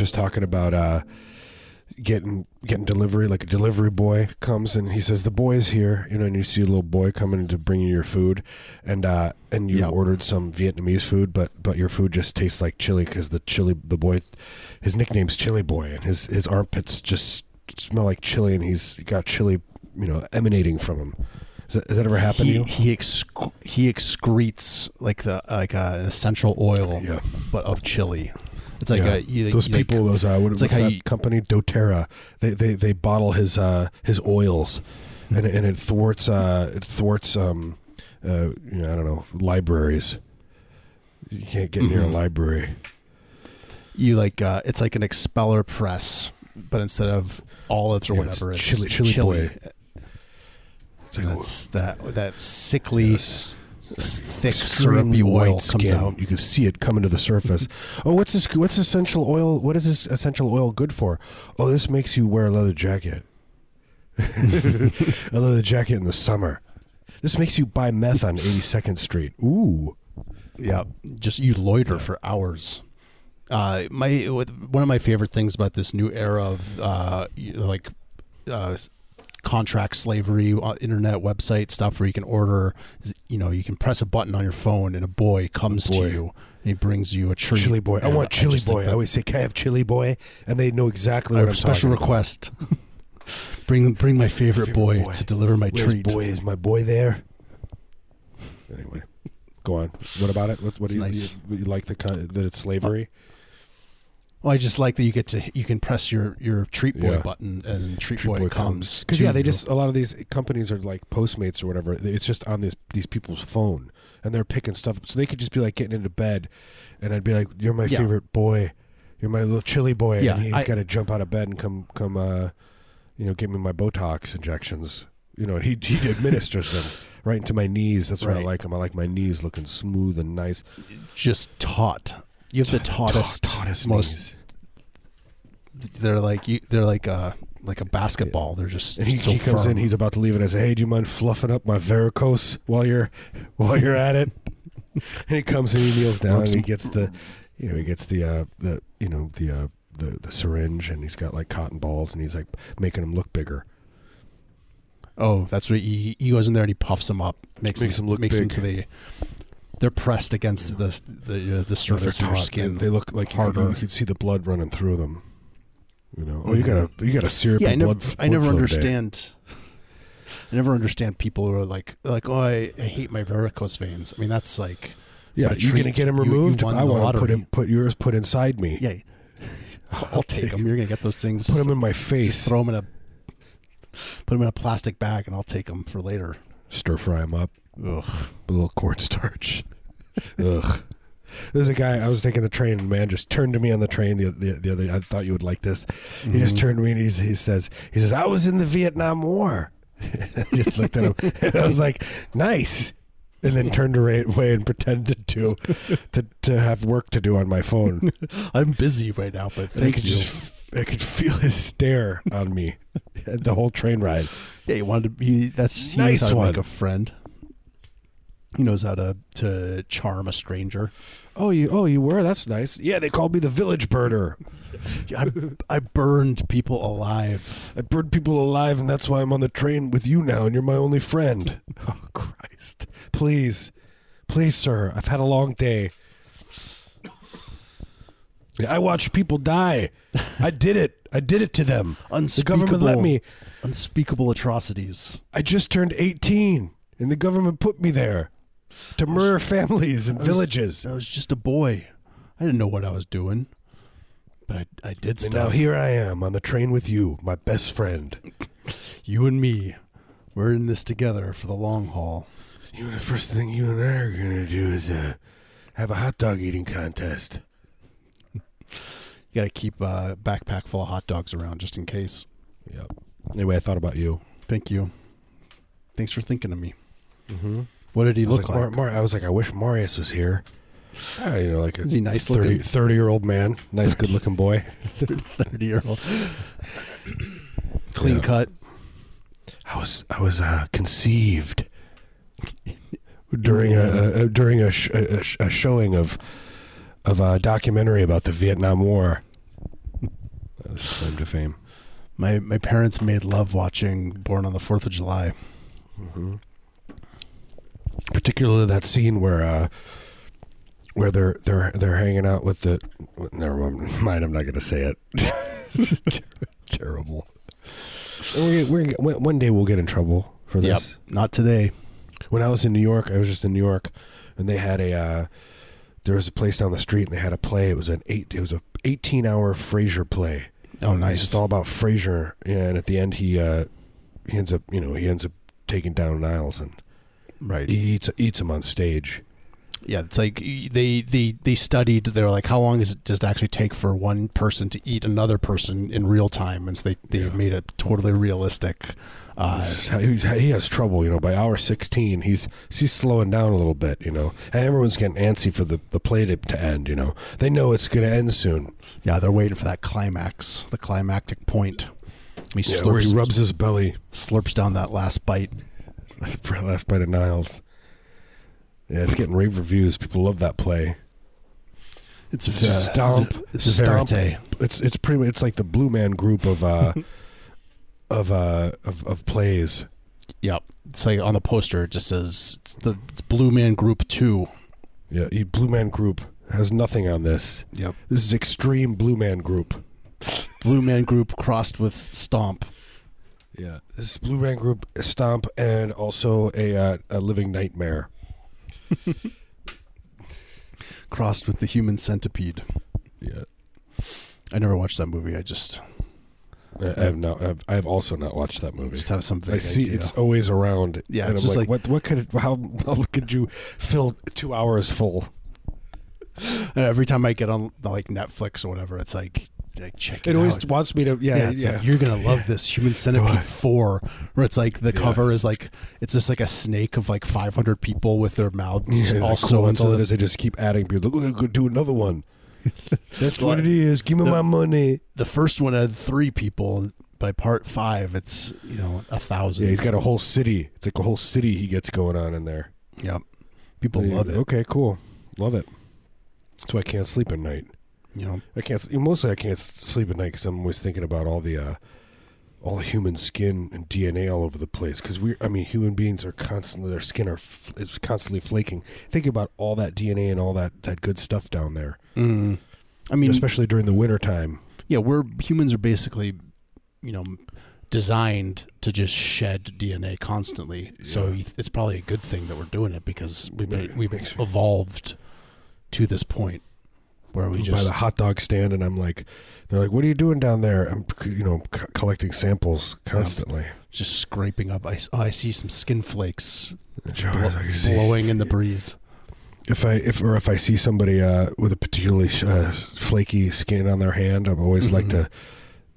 just talking about uh, getting getting delivery. Like a delivery boy comes and he says, "The boy is here," you know, and you see a little boy coming to bring you your food, and uh, and you Yep. ordered some Vietnamese food, but but your food just tastes like chili because the chili the boy, his nickname's Chili Boy, and his his armpits just smell like chili, and he's got chili, you know, emanating from him. Has that, has that ever happened he to you? he, exc- he excretes like the like uh, an essential oil, Yeah. but of chili. It's like Yeah. a you, those you, like- people, those uh, what, it's like that you- company DoTerra? They they they bottle his uh his oils, and it- and it thwarts uh it thwarts um uh you know I don't know libraries. You can't get near a Mhm. library. you like uh, it's like an expeller press, but instead of olives or Yeah, it's whatever, it's chili- chili boy. It's like That's that that sickly, Yes. Thick, syrupy oil white comes skin. out. You can see it coming to the surface. oh, what's this? What's essential oil? What is this essential oil good for? Oh, this makes you wear a leather jacket. a leather jacket in the summer. This makes you buy meth on 82nd Street. Ooh. Yeah, just you loiter for hours. Uh, my one of my favorite things about this new era of uh, you know, like uh, contract slavery, uh, internet website stuff where you can order, you know, you can press a button on your phone and a boy comes boy. to you and he brings you a treat. Chili boy. I And want chili just think boy. I always say, "Can I have chili boy?" And they know exactly I what have I'm special talking about. request. bring bring my favorite, Favorite boy, boy. to deliver my Where's treat. boy? Is my boy there? Anyway, go on. What about it? What, what do you, nice. you, you like the con- that it's slavery? Well, I just like that you get to you can press your your treat boy Yeah. button and treat, Treat boy, Boy comes. because yeah, they just a lot of these companies are like Postmates or whatever. It's just on this these people's phone, and they're picking stuff. up. So they could just be like getting into bed, and I'd be like, "You're my Yeah. favorite boy. You're my little chili boy." Yeah, and he's I- got to jump out of bed and come come, uh, you know, give me my Botox injections. You know, he he administers them right into my knees. That's why I like them. I like my knees looking smooth and nice. just taut. You have the tautest, tautest most. knees. They're like you. They're like a like a basketball. They're just And he, so he comes firm. in. He's about to leave, and I say, "Hey, do you mind fluffing up my varicose while you're while you're at it?" and he comes and he kneels down, and he gets the, you know, he gets the uh, the you know the uh, the the syringe, and he's got like cotton balls, and he's like making them look bigger. oh, that's what he, he goes in there and he puffs them up, makes, Makes them, them look makes them big. to the. They're pressed against the the uh, the surface They're of your skin. They, they look like harder. You, could see the blood running through them. You know, oh, you got a you got a syrupy yeah, I never, blood. I never blood flow today. understand. I never understand people who are like, like, oh, I, I hate my varicose veins. I mean, that's like, Yeah, you're gonna get them You- you removed? I want to put him, put yours put inside me. yeah, I'll take them. You're gonna get those things. Put them in my Just face. throw them in a, put them in a plastic bag, and I'll take them for later. Stir fry them up. Ugh. a little cornstarch. Ugh. There's a guy. I was taking the train, and man just turned to me on the train. The, the, the other, I thought you would like this. He just Mhm. turned to me and he's, he says, "He says I was in the Vietnam War." I just looked at him, and I was like, "Nice." And then turned away and pretended to, to to have work to do on my phone. I'm busy right now, but I thank could you. just, I could feel his stare on me the whole train ride. yeah, he wanted to be. That's he Nice one. make a friend. He knows how to to charm a stranger. Oh, you, oh, you were. That's nice. Yeah, they called me the village birder. I I burned people alive. I burned people alive, and that's why I'm on the train with you now, and you're my only friend. Oh, Christ. Please. Please, sir. I've had a long day. I watched people die. I did it. I did it to them. The government let me. unspeakable atrocities. I just turned 18, and the government put me there to murder families and I was- villages. I was just a boy. I didn't know what I was doing, but I I did And stuff. now here I am on the train with you, my best friend. you and me, we're in this together for the long haul. You know, the first thing you and I are going to do is uh, have a hot dog eating contest. You got to keep a backpack full of hot dogs around just in case. Yep. Anyway, I thought about you. Thank you. Thanks for thinking of me. Mm-hmm. What did he look like, like? Mar- Mar- I was like, I wish Marius was here. Ah, you know, like a Is he nice 30, looking? 30 year old man, nice, good looking boy. Thirty year old, clean Yeah. cut. I was, I was uh, conceived during a, a during a, sh- a, sh- a showing of of a documentary about the Vietnam War. That's his claim to fame. My my parents made love watching Born on the Fourth of July. hmm Particularly that scene where uh, where they're they're they're hanging out with the. Never mind. I'm not going to say it. this is ter- terrible. We're, we're, one one day we'll get in trouble for this. Yep. Not today. When I was in New York, I was just in New York, and they had a uh, there was a place down the street, and they had a play. It was an eight. It was a 18 hour Frasier play. Oh, It's nice. just all about Frasier, and at the end, he uh, he ends up you know he ends up taking down Niles and right. he eats eats him on stage. Yeah, it's like they they they studied. They're like, how long does it does it actually take for one person to eat another person in real time? And so they they Yeah. made it totally realistic. Uh, He's- he has trouble, you know. By hour 16, he's he's slowing down a little bit, you know. And everyone's getting antsy for the, the play to, to end, you know. They know it's going to end soon. yeah, they're waiting for that climax, the climactic point. He Yeah, where slurps, he rubs his belly. slurps down that last bite. Last bite of Niles. Yeah, it's getting rave reviews. People love that play. It's, It's a stomp. It's a, Stomp. verite. It's it's pretty. It's like the Blue Man Group of uh of uh of, of plays. Yep. It's like on the poster. It just says the it's Blue Man Group Two. Yeah, Blue Man Group has nothing on this. Yep. This is extreme Blue Man Group. Blue Man Group crossed with Stomp. Yeah, this is Blue Man Group Stomp and also a uh, a Living Nightmare. Crossed with the Human Centipede. Yeah, I never watched that movie. I just I, I have not. I've, I have also not watched that movie. just have some vague I see idea. it's always around. Yeah, and it's I'm just like, like- what? What could? It, how, how could you fill two hours full? And every time I get on like Netflix or whatever, it's like, like check it, It always out. wants me to. Yeah, Yeah, yeah. like you're gonna love this Human Centipede Four, where it's like the Yeah. cover is like it's just like a snake of like 500 people with their mouths Yeah, all cool. sewn That's all into it them. is. They just keep adding people. Look, go do another one. That's what it is. Give me The- my money. The first one had three people. By part five, it's you know a thousand. Yeah, he's got a whole city. It's like a whole city he gets going on in there. Yep, people Yeah, love it. Okay, cool. Love it. That's why I can't sleep at night. You know, I can't. Mostly, I can't sleep at night because I'm always thinking about all the, uh, all the human skin and DNA all over the place. Because we, I mean, human beings are constantly their skin are is constantly flaking. Think about all that DNA and all that that good stuff down there. mm. I mean, especially during the winter time. yeah, we're humans are basically, you know, designed to just shed DNA constantly. So Yeah. you it's probably a good thing that we're doing it because we've we've evolved to this point where we just by the hot dog stand, and I'm like, they're like, "What are you doing down there?" I'm, you know, c- collecting samples constantly. just scraping up. I, oh, I see some skin flakes Sure, blow- I see. blowing in the breeze. If I if or if I see somebody uh, with a particularly uh, flaky skin on their hand, I'm always like Mhm. to.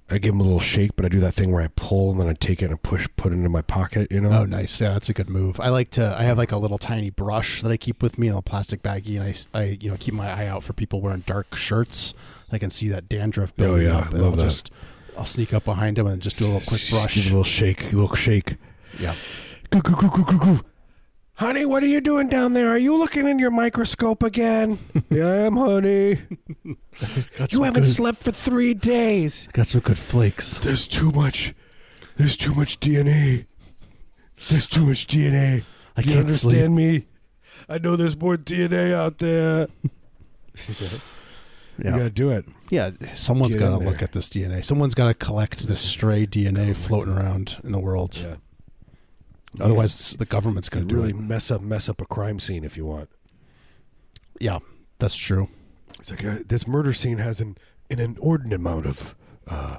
I give them a little shake, but I do that thing where I pull and then I take it and push, put it into my pocket. You know. Oh, nice. Yeah, that's a good move. I like to. I have like a little tiny brush that I keep with me in a plastic baggie, and I, I, you know, keep my eye out for people wearing dark shirts. I can see that dandruff oh, building Oh, yeah, up, and love I'll that. just, I'll sneak up behind them and just do a little quick brush. it a little shake, a little shake. Yeah. Goo, goo, goo, goo, goo, goo. Honey, what are you doing down there? Are you looking in your microscope again? yeah, I am, honey. You haven't slept for three days. Got some good flakes. There's too much. There's too much DNA. There's too much DNA. I you can't understand me? I know there's more DNA out there. You Yeah, gotta do it. yeah. Someone's Get got to look at this DNA. Someone's got to collect this stray DNA floating around in the world. Yeah. Otherwise, the government's going to really it. mess up mess up a crime scene if you want. Yeah, that's true. It's like uh, this murder scene has an an inordinate amount of uh,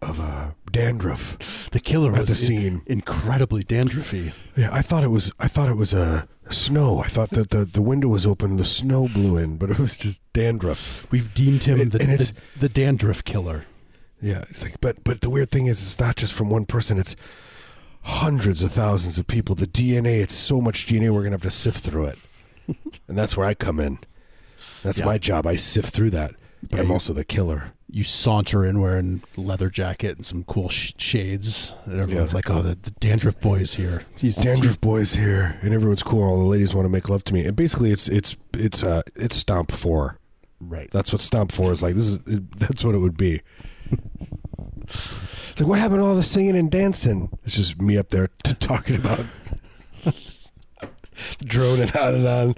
of uh, dandruff The killer at was the in- scene. incredibly dandruffy. Yeah, I thought it was I thought it was uh, snow. I thought that the, the window was open, the snow blew in, but it was just dandruff. We've deemed him And- the, and it's- the, the dandruff killer. Yeah, it's like but but the weird thing is it's not just from one person. It's hundreds of thousands of people. The DNA, it's so much DNA. We're gonna have to sift through it, and that's where I come in. That's Yeah. my job. I sift through that, but Yeah, I'm also the killer. You saunter in wearing leather jacket and some cool sh- shades, and everyone's Yeah. like, "Oh, the, the dandruff boy's here." He's Dandruff boys here, and everyone's cool. All the ladies want to make love to me, and basically, it's it's it's uh it's Stomp Four. right. That's what Stomp Four is like. This is that's what it would be. Like, what happened to all the singing and dancing? It's just me up there t- talking about droning on and on.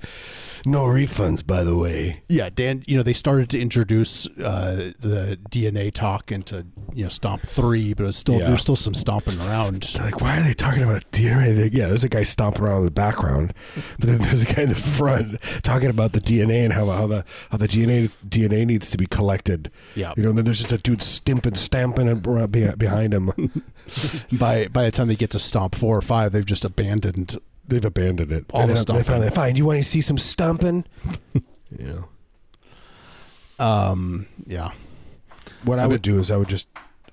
No refunds, by the way. Yeah, Dan. You know they started to introduce uh, the DNA talk into you know Stomp Three, but it was still Yeah. there's still some stomping around. Like, why are they talking about DNA? Yeah, there's a guy stomping around in the background, but then there's a guy in the front talking about the DNA and how, how the how the DNA DNA needs to be collected. Yeah. You know, and then there's just a dude stimping, stamping and behind him. By by the time they get to Stomp Four or Five, they've just abandoned. They've abandoned it. All and the then they stomping. finally, fine. You want to see some stumping? yeah. Um. Yeah. what I, I would would- do is I would just,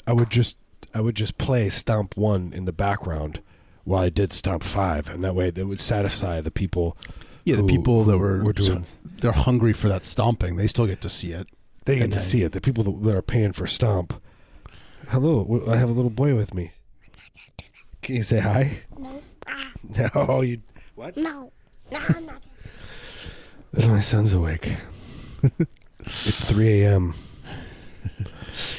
I would just, I would just play Stomp One in the background while I did Stomp Five, and that way that would satisfy the people. Yeah. The who- people that were were doing. they're hungry for that stomping. They still get to see it. They get And to then- see it. The people that, that are paying for Stomp. Hello, I have a little boy with me. Can you say hi? No. Ah, No, you. What? no. No, I'm not. This My son's awake. it's 3 a.m.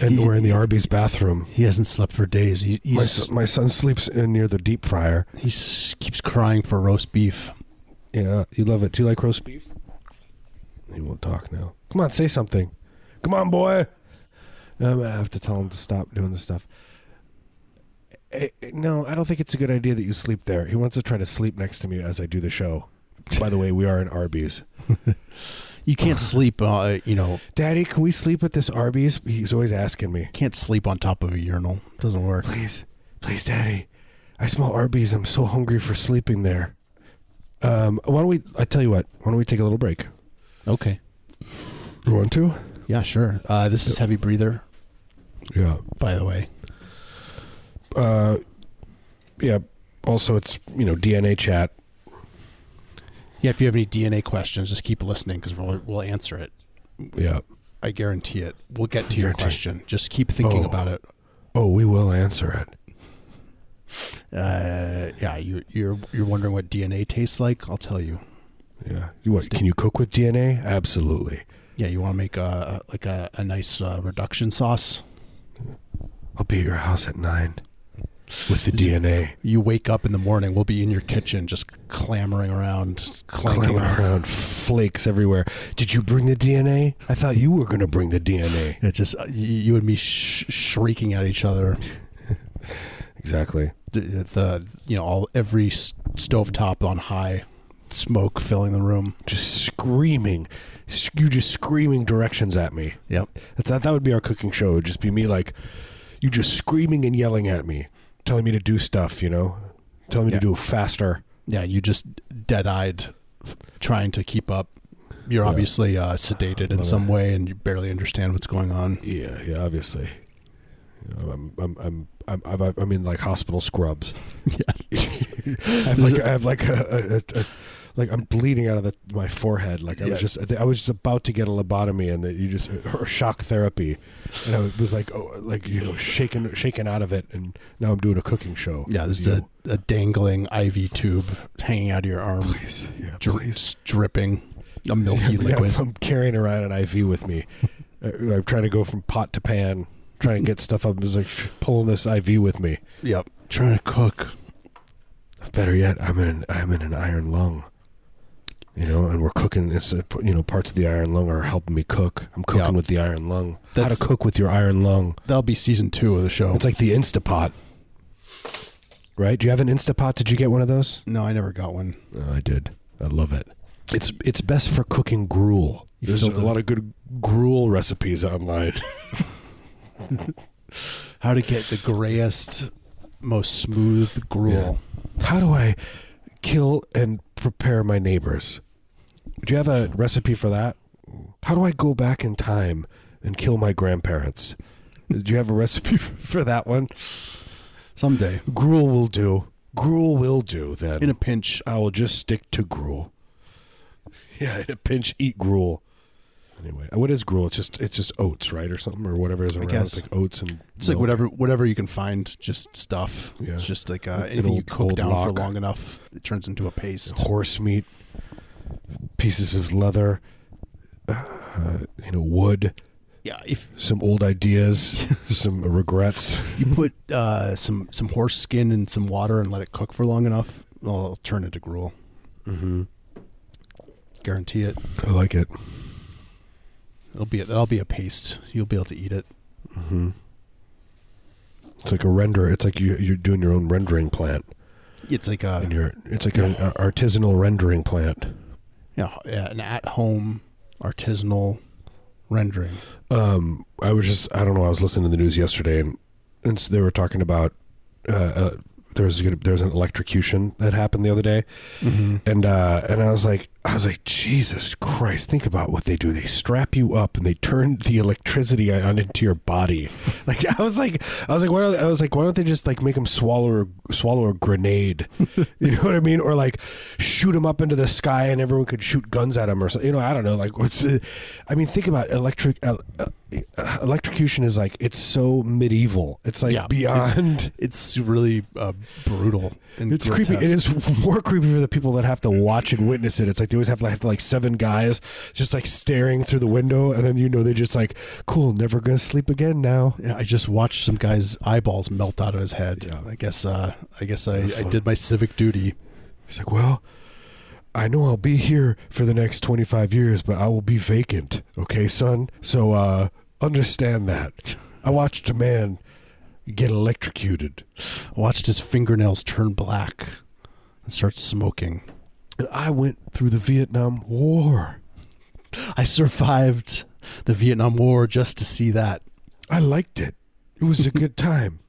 And we're in the Arby's bathroom. He hasn't slept for days. He My, son, my son sleeps in near the deep fryer. he keeps crying for roast beef. Yeah, you love it. Do you like roast beef? He won't talk now. Come on, say something. Come on, boy. I'm gonna have to tell him to stop doing this stuff. Eh, eh, no, I don't think it's a good idea that you sleep there. He wants to try to sleep next to me as I do the show. By the way, we are in Arby's. You can't sleep. Uh, you know, Daddy, can we sleep at this Arby's? He's always asking me. can't sleep on top of a urinal. Doesn't work. Please, please, Daddy. I smell Arby's. I'm so hungry for sleeping there. Um, why don't we? I tell you what. Why don't we take a little break? Okay. You want to? Yeah, sure. Uh, this is heavy breather, Yeah. by the way. Uh, yeah. Also, it's you know DNA chat. Yeah, if you have any DNA questions, just keep listening because we'll we'll answer it. Yeah. I guarantee it. We'll get to your question. Just keep thinking Oh. about it. Oh, we will answer it. Uh, yeah, you you're you're wondering what DNA tastes like. I'll tell you. Yeah. You what? Can you cook with DNA? Absolutely. Yeah, you want to make a like a, a nice uh, reduction sauce. I'll be at your house at nine with the DNA. You wake up in the morning, we'll be in your kitchen, just clamoring around, clanking Clamming around. around, flakes everywhere. Did you bring the DNA? I thought you were going to bring the DNA. It just uh, y- you and me sh- shrieking at each other. Exactly. The, the you know all every s- stovetop on high, smoke filling the room. Just screaming. S- You just screaming directions at me. Yep. That's that. That would be our cooking show. It would just be me like, you just screaming and yelling at me, telling me to do stuff. You know, telling me Yeah. to do faster. Yeah, you just dead-eyed, trying to keep up. You're Yeah. obviously uh, sedated in some it. way, and you barely understand what's going on. Yeah. Yeah. Obviously. You know, I'm, I'm, I'm, I'm, I'm, I'm in like hospital scrubs. Yeah. I have like, I have like a, a, a, like I'm bleeding out of the, my forehead. Like I Yeah. was just, I was just about to get a lobotomy, and that you just or shock therapy, and I was like, oh, like you know, shaken, shaken out of it, and now I'm doing a cooking show. Yeah, there's You a, a dangling IV tube hanging out of your arm, Please, yeah, dri- dripping a milky Yeah, liquid. I'm carrying around an IV with me. Uh, I'm trying to go from pot to pan, trying to get stuff up. Just like pulling this IV with me. Yep. Trying to cook. Better yet, I'm in an, I'm in an iron lung. You know, and we're cooking. It's, uh, you know, parts of the iron lung are helping me cook. I'm cooking Yeah. with the iron lung. How to cook with your iron lung? That'll be season two of the show. It's like the Instapot, right? Do you have an Instapot? Did you get one of those? no, I never got one. Oh, I did. I love it. It's it's best for cooking gruel. There's a filled it- lot of good gruel recipes online. How to get the grayest, most smooth gruel. How do I kill and prepare my neighbors? Do you have a recipe for that? How do I go back in time and kill my grandparents? Do you have a recipe for that one? Someday, Gruel will do. Gruel will do then. in a pinch. I will just stick to gruel. Yeah, in a pinch, eat gruel. Anyway, what is gruel? It's just it's just oats, right, or something, or whatever is around. guess. It's like oats and It's like whatever whatever you can find, just stuff. Yeah. It's just like uh, An anything you cook down for long enough, it turns into a paste. horse meat, pieces of leather, uh, you know, wood, Yeah, if some old ideas, some regrets. you put uh, some some horse skin in some water and let it cook for long enough, it'll turn into gruel. Mm-hmm. Guarantee it. I like it. It'll be that'll be a paste. You'll be able to eat it. Mm-hmm. It's like a render. It's like you, you're doing your own rendering plant, It's like a and you're. It's like an artisanal rendering plant. You know, yeah, an at home artisanal rendering. Um, I was just. I don't know. I was listening to the news yesterday, and and they were talking about. Uh, uh, there was there was an electrocution that happened the other day, Mm-hmm. and uh, and I was like, I was like, Jesus Christ! Think about what they do. They strap you up and they turn the electricity on into your body. Like I was like, I was like, why don't I was like, why don't they just like make them swallow or swallow a grenade? you know what I mean? Or like shoot them up into the sky and everyone could shoot guns at them or something. You know, I don't know. Like what's? Uh, I mean, think about electric. Uh, uh, electrocution is like it's so medieval. It's like Yeah. beyond. It's really uh, brutal. And It's creepy. It is more creepy for the people that have to watch and witness it. It's like they always have to have like seven guys just like staring through the window, and then you know they just like, cool, never gonna sleep again now. Yeah, I just watched some guy's eyeballs melt out of his head. Yeah. I guess. Uh, I guess I, I did my civic duty. He's like, well, I know I'll be here for the next twenty five years, but I will be vacant. Okay, son. So uh, understand that. I watched a man get electrocuted, I watched his fingernails turn black and start smoking. and I went through the Vietnam War. I survived the Vietnam War just to see that. I liked it. It was a good time.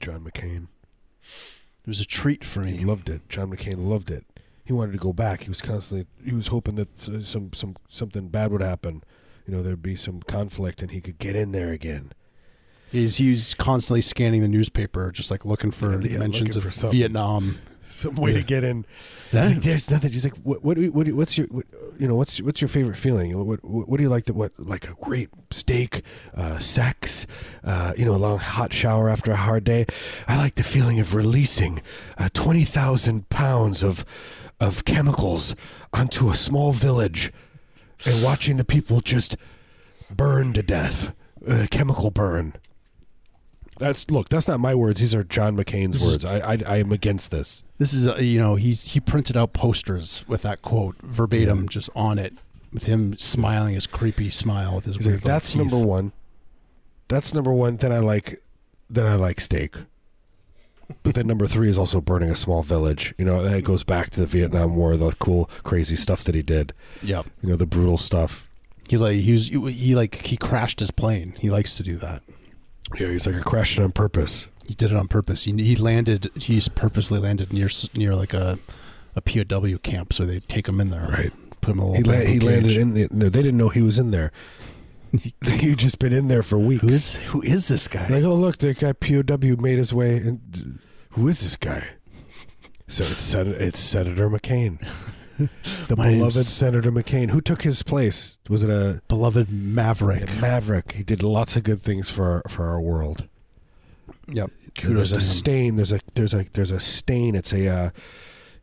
John McCain. It was a treat for me. He loved it. John McCain loved it. He wanted to go back. He was constantly he was hoping that some some something bad would happen. You know, there'd be some conflict and he could get in there again. He's he's constantly scanning the newspaper, just like looking for Yeah, mentions looking of for. Vietnam. Some way Yeah. to get in. That- like, There's nothing. He's like, what? What? what what's your? What, you know, what's what's your favorite feeling? What? What, what do you like? That what? Like a great steak, uh, sex, uh, you know, a long hot shower after a hard day. I like the feeling of releasing uh, twenty thousand pounds of of chemicals onto a small village, and watching the people just burn to death, a chemical burn. That's look. That's not my words. These are John McCain's This is- words. I, I I am against this. This is, uh, you know, he's he printed out posters with that quote verbatim Yeah. just on it, with him smiling his creepy smile with his He's weird like, that's teeth." number one. That's number one. Then I like, then I like steak. But then number three is also burning a small village. You know, and it goes back to the Vietnam War, the cool, crazy stuff that he did. Yep. You know, the brutal stuff. He like he was he like he crashed his plane. He likes to do that. Yeah, he's like, I crashed it on purpose. He did it on purpose. He, he landed. He's purposely landed near near like a a POW camp, so they take him in there. Right. Put him in a He, little. la- he landed in the, there. They didn't know he was in there. He'd just been in there for weeks. Who is who is this guy? Like, oh look, the guy POW made his way. And who is this guy? So it's Sen- it's Senator McCain, the My beloved Senator McCain. Who took his place? Was it a Beloved Maverick. Yeah, Maverick. He did lots of good things for our, for our world. Yep. Kudos there's to a him. stain. There's a there's a there's a stain. It's a uh,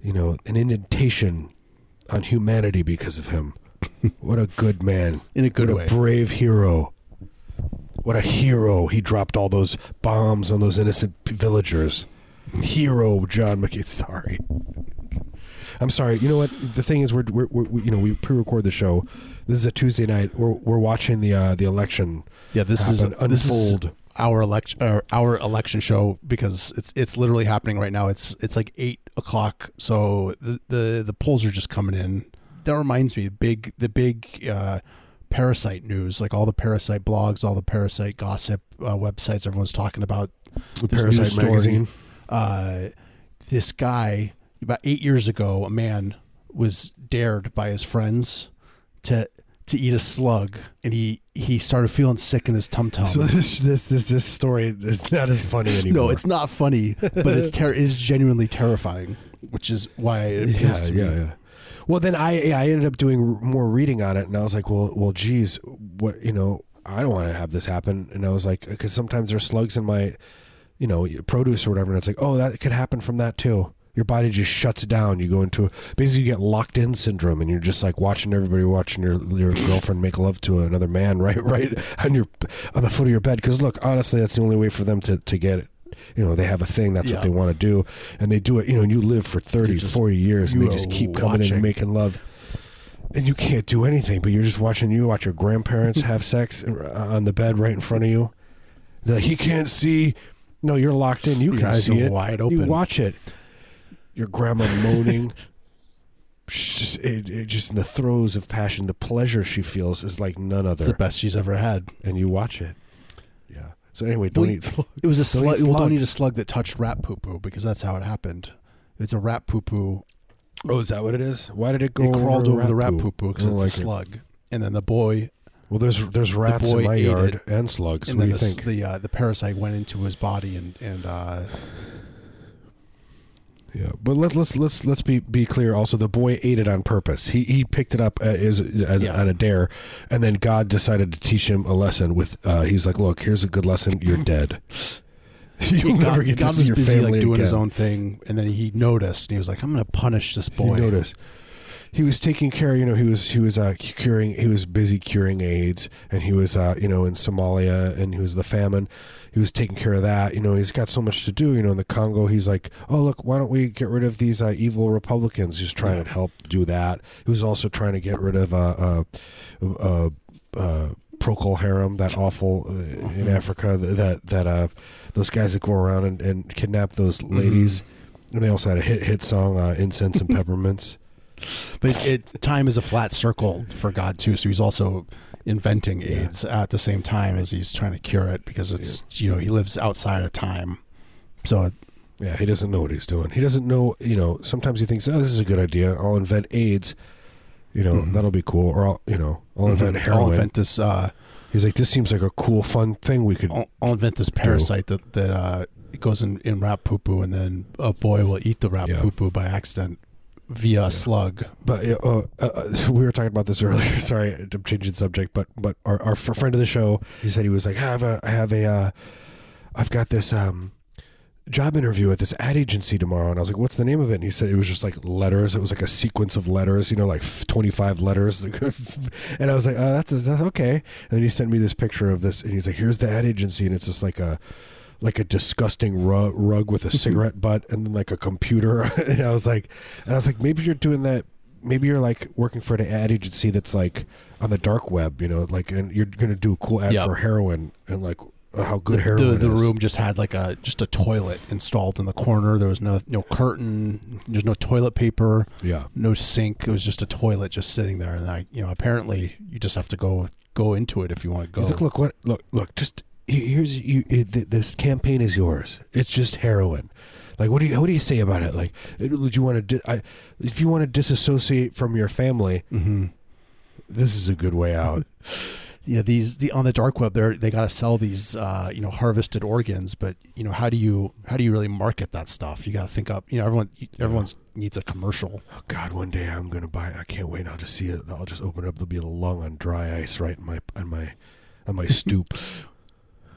you know an indentation on humanity because of him. What a good man. in a good what way. a brave hero. What a hero. He dropped all those bombs on those innocent villagers. Hero John McCain. Sorry. I'm sorry. You know what? The thing is, we're, we're, we're we, you know we pre-record the show. This is a Tuesday night. We're we're watching the uh, the election yeah, this is happen, this is unfold. our election uh, our election show because it's it's literally happening right now. It's it's like eight o'clock, so the the, the polls are just coming in. That reminds me, big the big uh, parasite news, like all the parasite blogs, all the parasite gossip uh, websites. Everyone's talking about the Parasite magazine. uh, this guy about eight years ago, a man was dared by his friends to to eat a slug, and he he started feeling sick in his tum tum. So this this this this story is not as funny anymore. no, it's not funny, but it's ter- it is genuinely terrifying, which is why it appeals yeah, to yeah, me. yeah. Well, then I I ended up doing more reading on it, and I was like, well, well, geez, what you know, I don't want to have this happen, and I was like, because sometimes there's slugs in my, you know, produce or whatever, and it's like, oh, that could happen from that too. Your body just shuts down. You go into basically you get locked in syndrome, and you're just like watching everybody watching your your girlfriend make love to another man right right on your on the foot of your bed. Because look, honestly, that's the only way for them to to get it. You know, they have a thing. That's Yeah. what they want to do, and they do it. You know, and you live for 30, just- 40 years, and they just keep coming in and making love. And you can't do anything, but you're just watching. You watch your grandparents have sex uh, on the bed right in front of you. They're he can't see. No, you're locked in. You Your can see it. wide open You watch it. Your grandma moaning. Just, it, it just in the throes of passion. The pleasure she feels is like none It's the best she's ever had. And you watch it. So anyway, don't Well, eat. Sl- It was a Don't slug. Well, don't eat a slug that touched rat poo poo because that's how it happened. It's a rat poo poo. oh, is that what it is? Why did it go? It crawled over the rat poo? poo because it's don't a like it. slug. And then the boy, Well, there's there's rats boy in my yard it, and slugs. and what do then you the, think? the uh, the parasite went into his body and and uh, Yeah, but let's let's let's let's be be clear. Also, the boy ate it on purpose. He he picked it up uh, as, as Yeah. on a dare, and then God decided to teach him a lesson. With uh, he's like, look, here's a good lesson. You're dead. You'll God, never get God to see was your busy family like doing his own thing, and then he noticed and he was like, "I'm going to punish this boy." He noticed. He was taking care. You know, he was he was uh, curing. He was busy curing AIDS, and he was uh, you know in Somalia, and he was the famine. He was taking care of that. You know, he's got so much to do. You know, in the Congo, he's like, oh look, why don't we get rid of these uh, evil Republicans? He's trying to help do that. He was also trying to get rid of uh, uh, uh, uh, Procol Harum, that awful uh, in Mhm. Africa that that uh, those guys that go around and, and kidnap those ladies. And they also had a hit hit song, uh, "Incense and Peppermints." But it, time is a flat circle for God too. So he's also inventing Yeah. AIDS at the same time as he's trying to cure it because it's you know he lives outside of time. So it, Yeah, he doesn't know what he's doing. He doesn't know, you know, sometimes he thinks, oh, this is a good idea. I'll invent AIDS. You know, Mhm. that'll be cool. Or I'll, you know, I'll invent Mhm. heroin. I'll invent this. Uh, he's like, this seems like a cool, fun thing we could. I'll, I'll invent this parasite that that uh, goes in in rat poo poo, and then a boy will eat the rat Yeah. poo poo by accident via a slug. But uh, uh, uh, we were talking about this earlier. Sorry, I'm changing subject. But but our, our friend of the show, he said he was like, I have a, I have a, uh, I've got this um, job interview at this ad agency tomorrow, and I was like, what's the name of it? And he said it was just like letters. It was like a sequence of letters, you know, like 25 letters. and I was like, oh, that's that's okay. And then he sent me this picture of this, and he's like, here's the ad agency, and it's just like a like a disgusting rug, rug with a cigarette butt and then like a computer and i was like and i was like maybe you're doing that maybe you're like working for an ad agency that's like on the dark web you know like and you're gonna do a cool ad Yep. for heroin and like uh, how good the, heroin the, the is. room just had like a just a toilet installed in the corner. There was no no curtain. There's no toilet paper. yeah No sink. It was just a toilet just sitting there. And I, you know, apparently you just have to go go into it if you want to go. he's like look what look look just here's you it, this campaign is yours it's just heroin like what do you what do you say about it like would you want to di- I, if you want to disassociate from your family hmm this is a good way out Yeah, these the on the dark web, they they got to sell these, uh, you know, harvested organs. But you know, how do you how do you really market that stuff? You got to think up. You know, everyone everyone's needs a commercial. Oh God! One day I'm gonna buy. I can't wait. I'll just see it. I'll just open it up. There'll be a lung on dry ice right in my on my on my stoop.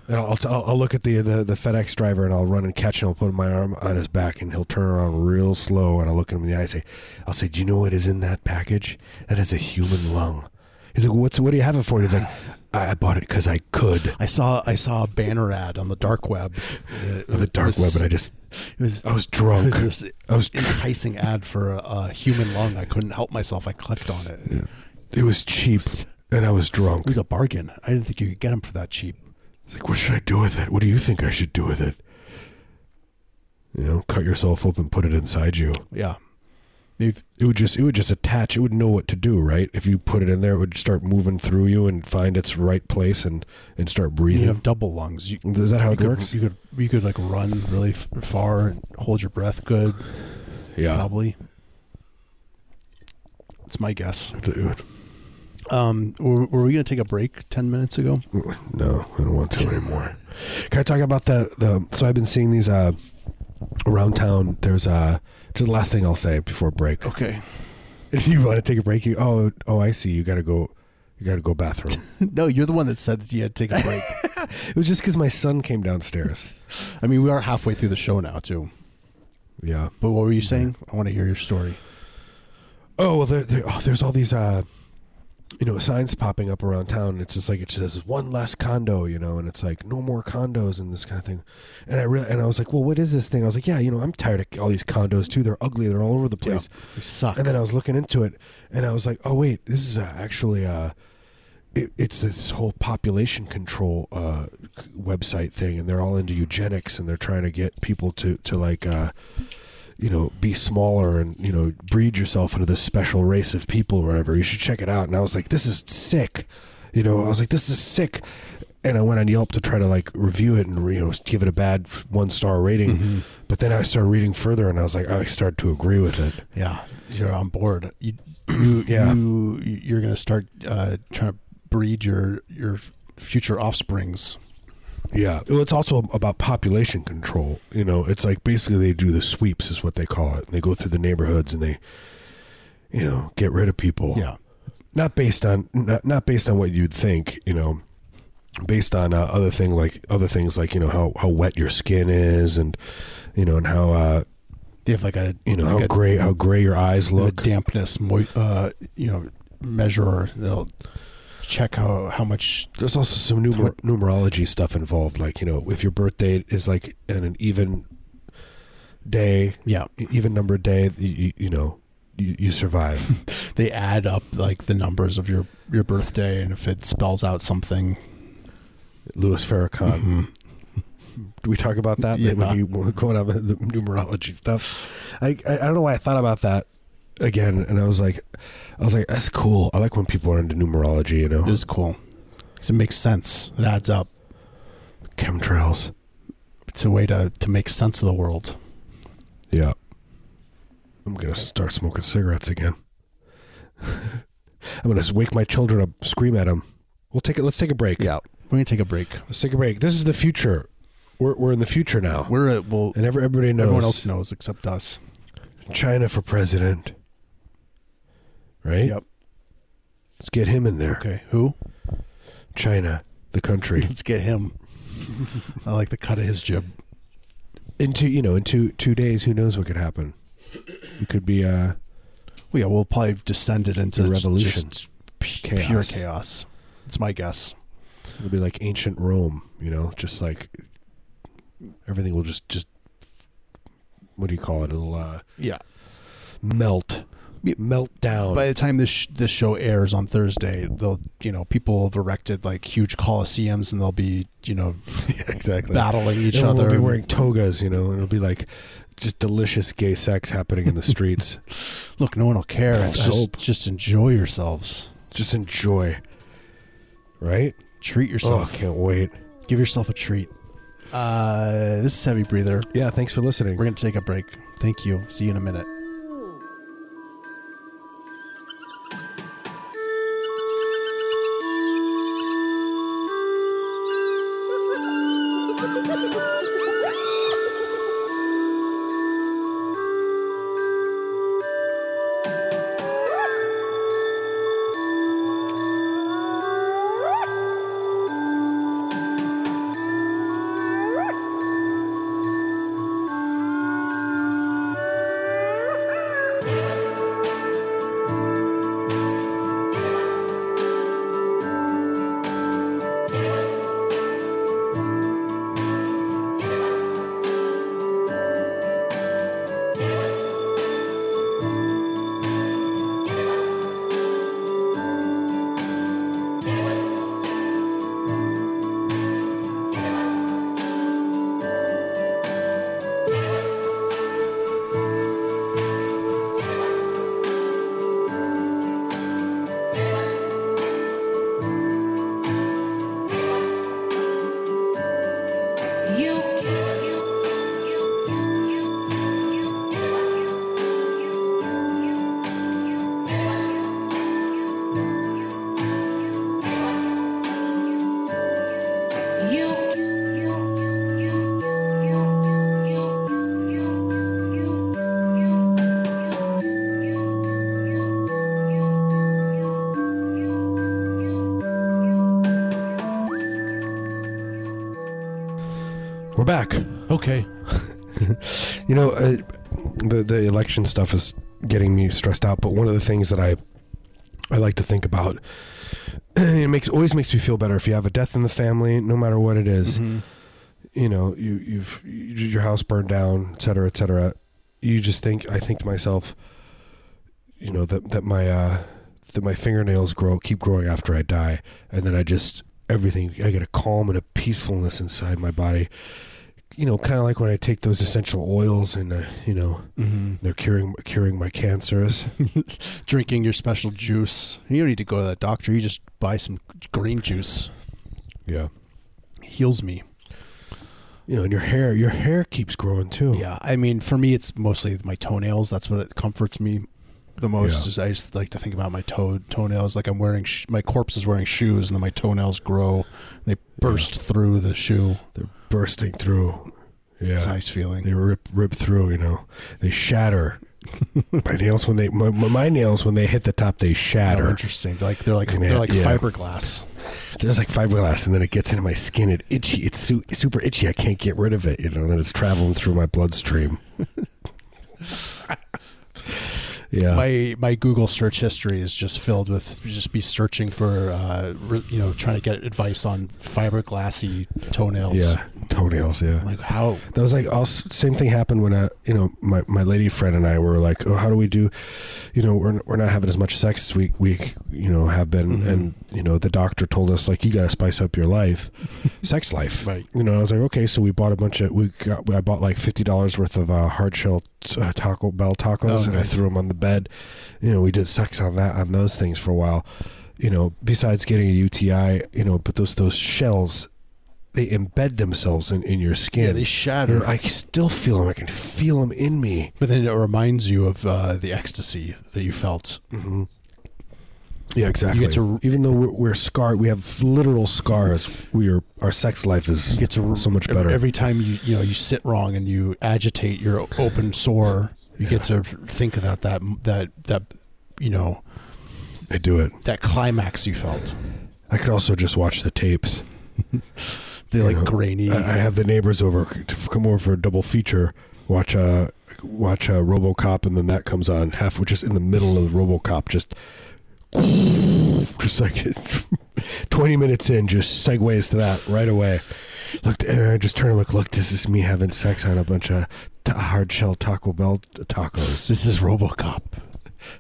And I'll, I'll I'll look at the, the the FedEx driver and I'll run and catch him. I'll put my arm on his back and he'll turn around real slow and I'll look at him in the eye and say, "I'll say, do you know what is in that package? That is a human lung." He's like, "What's what do you have it for?" And he's like, "I, bought it because I could." I saw I saw a banner ad on the dark web. It The dark was- web, and I just it was I was drunk. it was this I was enticing ad for a, a human lung. I couldn't help myself. I clicked on it. It it was cheap, and I was drunk. It was a bargain. I didn't think you could get them for that cheap. It's like, what should I do with it? What do you think I should do with it? You know, cut yourself open, put it inside you. Yeah, maybe It would just it would just attach. It would know what to do, right? If you put it in there, it would start moving through you and find its right place and and start breathing. you have double lungs. You, Is that how it could, works? You could you could like run really f- far and hold your breath good. Yeah, Probably. It's my guess. dude. Um, were, were we going to take a break ten minutes ago? No, I don't want to anymore. Can I talk about the the? So I've been seeing these uh around town. There's uh just the last thing I'll say before break. Okay. If you want to take a break, you oh oh I see. You got to go. You got to go bathroom. no, you're the one that said you had to take a break. it was just because my son came downstairs. I mean, we are halfway through the show now too. Yeah. But what were you saying? I want to hear your story. Oh well, there, there, oh, there's all these uh, you know signs popping up around town. And it's just like it says one less condo, you know, and it's like no more condos and this kind of thing. And I re- and I was like, well, what is this thing? I was like, yeah, you know, I'm tired of all these condos too. They're ugly. They're all over the place. They suck. And then I was looking into it, and I was like, oh wait, this is uh, actually uh, it, it's this whole population control uh, website thing, and they're all into eugenics, and they're trying to get people to to like. Uh, you know, be smaller and you know, breed yourself into this special race of people or whatever. You should check it out. And I was like, this is sick. You know, I was like, this is sick. And I went on Yelp to try to like review it and you know give it a bad one star rating. Mhm. But then I started reading further, and I was like, I started to agree with it. Yeah, you're on board. You, you, Yeah. you you're gonna start uh, trying to breed your your future offsprings. Yeah. Well, it's also about population control. You know, it's like basically they do the sweeps, is what they call it. They go through the neighborhoods and they, you know, get rid of people. Yeah, Not based on not, not based on what you'd think. You know, based on uh, other thing like other things like you know how how wet your skin is and you know and how uh they have like a you know like how a, gray how gray your eyes look. dampness moi- uh, you know measure They'll check how how much. There's also some numer- numerology stuff involved. Like you know, if your birthday is like in an even day, Yeah, even number day, you, you, know, you, you survive. they add up like the numbers of your your birthday, and if it spells out something, Louis Farrakhan. mhm. Do we talk about that? Yeah. When you were going on the numerology stuff, I, I I don't know why I thought about that again, and I was like, I was like, that's cool. I like when people are into numerology. You know, it is cool 'Cause it makes sense. It adds up. chemtrails. It's a way to to make sense of the world. Yeah. I'm gonna start smoking cigarettes again. I'm gonna s- wake my children up, scream at them. We'll take it. Let's take a break. Yeah, we're gonna take a break. Let's take a break. This is the future. We're we're in the future now, We're at, well. and every, everybody knows Everyone else knows except us. China for president. Right. Yep. Let's get him in there. Okay, who? China, the country. Let's get him. I like the cut of his jib. in two, you know, in two two days, who knows what could happen? It could be uh, Well, yeah, we'll probably have descended into revolution. Chaos. pure chaos. It's my guess. it'll be like ancient Rome. You know, just like everything will just just what do you call it? It'll uh, Yeah. melt, Yeah. melt down. By the time this sh- this show airs on Thursday, they'll you know people have erected like huge coliseums and they'll be you know yeah, exactly. battling each Everyone other. will be wearing togas, you know, and it'll be like just delicious gay sex happening in the streets. Look, no one will care. It's just hope. just enjoy yourselves. just enjoy, right? Treat yourself. Oh, can't wait. Give yourself a treat. Uh, this is heavy breather. Yeah, thanks for listening. We're gonna take a break. Thank you. See you in a minute. We're back. Okay. You know, uh, the the election stuff is getting me stressed out. But one of the things that I I like to think about it makes always makes me feel better if you have a death in the family, no matter what it is. Mhm. You know, you you've you, your house burned down, et cetera, et cetera. You just think I think to myself, you know that that my uh, that my fingernails grow keep growing after I die, and then I just everything I get a calm and a peacefulness inside my body. You know, kind of like when I take those essential oils and uh, you know Mhm. they're curing curing my cancers. Drinking your special juice. You don't need to go to that doctor. You just buy some green juice. Yeah, Heals me. you know, and your hair your hair keeps growing too. Yeah, I mean, for me, it's mostly my toenails. That's what it comforts me the most. Yeah. Is I just like to think about my toe toenails. Like I'm wearing sh- my corpse is wearing shoes, and then my toenails grow. They burst through the shoe. they're bursting through. Yeah, It's a nice feeling. they rip rip through. You know, they shatter. my nails when they my, my nails when they hit the top they Oh, shatter. interesting. They're like they're like Yeah, they're like yeah. fiberglass. There's like fiberglass, and then it gets into my skin. It itchy. It's su- super itchy. I can't get rid of it. You know, and then it's traveling through my bloodstream. yeah, My my Google search history is just filled with just be searching for uh, re, you know trying to get advice on fiberglassy toenails. yeah, toenails. Yeah, Like how that was like also same thing happened when I, you know, my, my lady friend and I were like, oh, how do we do, you know, we're we're not having as much sex as we we you know have been, Mhm. and you know the doctor told us like you got to spice up your life, sex life. Right. You know, I was like, okay, so we bought a bunch of we got I bought like fifty dollars worth of uh, hard shell uh, Taco Bell tacos, Oh, and I threw them on the bed. You know, we did sex on that on those things for a while. You know, besides getting a UTI, you know, but those those shells, they embed themselves in, in your skin. yeah they You shatter. know, I still feel them. I can feel them in me. But then it reminds you of uh, the ecstasy that you felt. Mm-hmm. Yeah, exactly. get to- Even though we're, we're scarred, we have literal scars. We are our sex life is You get to so much better. every time you you know you sit wrong and you agitate your open sore. You get to think about that that that you know I do it. that climax you felt. I could also just watch the tapes. The You like know, grainy. I, I have the neighbors over to come over for a double feature. Watch uh watch uh, RoboCop, and then that comes on half, which is in the middle of the RoboCop, just just like twenty minutes in, just segues to that right away. Look, and I just turn and look. Look, this is me having sex on a bunch of t- hard shell Taco Bell uh, tacos. this is RoboCop.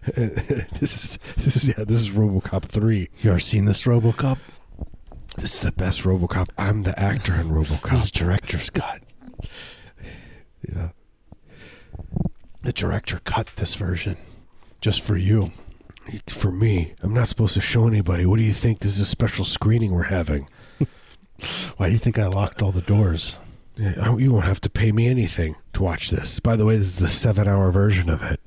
this is this is yeah. This is RoboCop three. You ever seen this RoboCop? This is the best RoboCop. I'm the actor in RoboCop. This is director's cut. Yeah. The director cut this version just for you. For me, I'm not supposed to show anybody. What do you think? This is a special screening we're having. Why do you think I locked all the doors? Yeah, You won't have to pay me anything to watch this. By the way, this is the seven-hour version of it.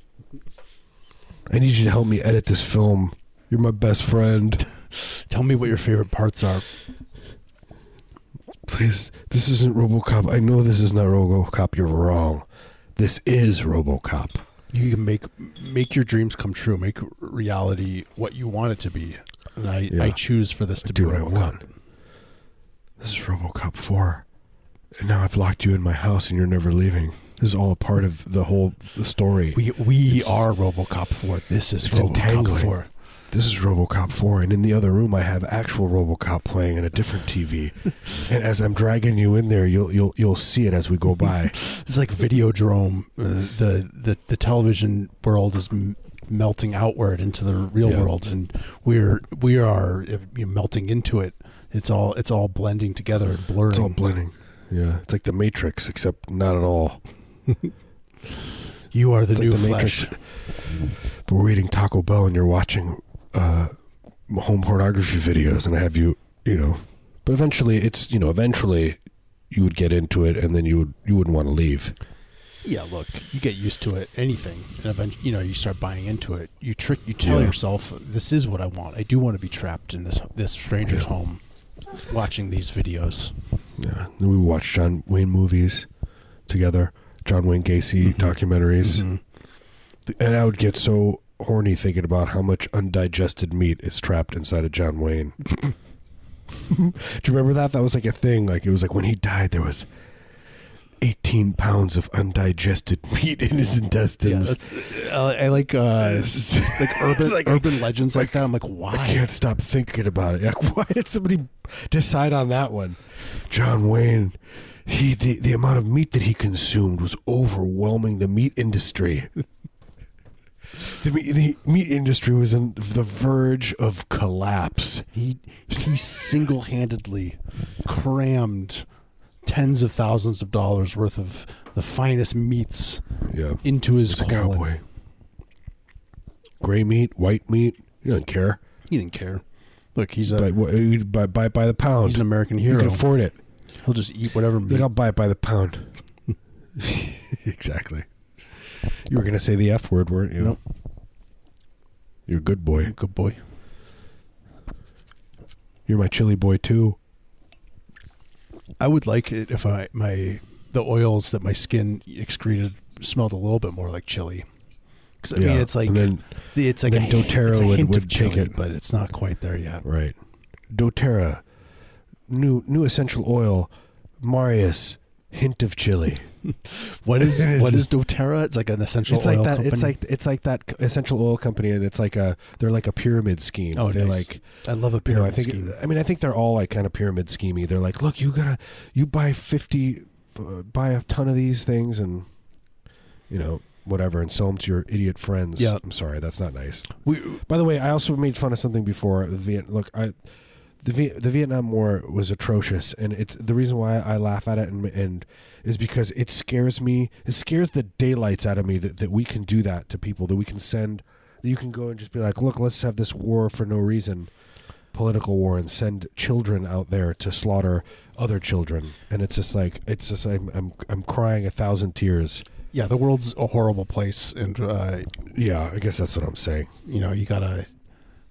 I need you to help me edit this film. You're my best friend. Tell me what your favorite parts are. Please, this isn't RoboCop. I know this is not RoboCop. You're wrong. This is RoboCop. You can make make your dreams come true. Make reality what you want it to be. And I, Yeah. I choose for this I to do be what I want. This is RoboCop 4. And now I've locked you in my house and you're never leaving. This is all a part of the whole the story. We we It's- are RoboCop 4. This is RoboCop entangling. 4. This is RoboCop 4, and in the other room I have actual RoboCop playing on a different TV. and as I'm dragging you in there, you'll you'll you'll see it as we go by. It's like Videodrome. Uh, the, the the television world is m- melting outward into the real Yeah. world, and we're we are uh, you know, melting into it. It's all it's all blending together and blurring. It's all blending. Yeah, it's like the Matrix, except not at all. you are the It's new like the flesh. Matrix. But we're eating Taco Bell and you're watching uh, home pornography videos, and I have you, you know. But eventually, it's you know, eventually you would get into it, and then you would you wouldn't want to leave. Yeah, look, you get used to it. Anything, and eventually, you know, you start buying into it. You trick, you tell Yeah. yourself, "This is what I want. I do want to be trapped in this this stranger's Yeah. home, watching these videos." Yeah. We would watch John Wayne movies together, John Wayne Gacy Mhm. documentaries, Mhm. and I would get so horny thinking about how much undigested meat is trapped inside of John Wayne. Do you remember that? That was like a thing. Like it was like when he died, there was 18 pounds of undigested meat in his Yeah, intestines. that's, I, I like uh, like urban like- urban legends like that. I'm like, why? I can't stop thinking about it. Like, why did somebody decide on that one? John Wayne, he the, the amount of meat that he consumed was overwhelming the meat industry. The, meat, the meat industry was on the verge of collapse. He he single handedly crammed tens of thousands of dollars worth of the finest meats Yeah, into his colon. cowboy. Gray meat, white meat, he doesn't care. He didn't care. Look, he's a Buy, wha- buy, buy it by the pound. he's an American hero. can afford it. He'll just eat whatever meat. I'll buy it by the pound. exactly. You were going to say the F word, weren't you? Nope. You're a good boy. Good boy. You're my chili boy, too. I would like it if I my the oils that my skin excreted smelled a little bit more like chili. Because I mean, it's like then, the- it's like a, doTERRA it's a would- hint would of chili, it. but it's not quite there yet. right. doTERRA, new, new essential oil, Marius, hint of chili. What is It is what is DoTerra? It's like an essential it's oil like that. company. It's like it's like that essential oil company, and it's like a they're like a pyramid scheme. Oh, they're nice. like I love a you know, pyramid I think scheme. I mean I think they're all like kind of pyramid schemey. They're like, look, you gotta you buy fifty, uh, buy a ton of these things, and you know whatever, and sell them to your idiot friends. Yeah. I'm sorry, that's not nice. We, By the way, I also made fun of something before. Look, I the Viet, the Vietnam War was atrocious, and it's the reason why I laugh at it, and, and is because it scares me. It scares the daylights out of me that, that we can do that to people. That we can send. That you can go and just be like, look, let's have this war for no reason, political war, and send children out there to slaughter other children. And it's just like it's just I'm I'm I'm crying a thousand tears. yeah, the world's a horrible place, and uh, Yeah, I guess that's what I'm saying. you know you gotta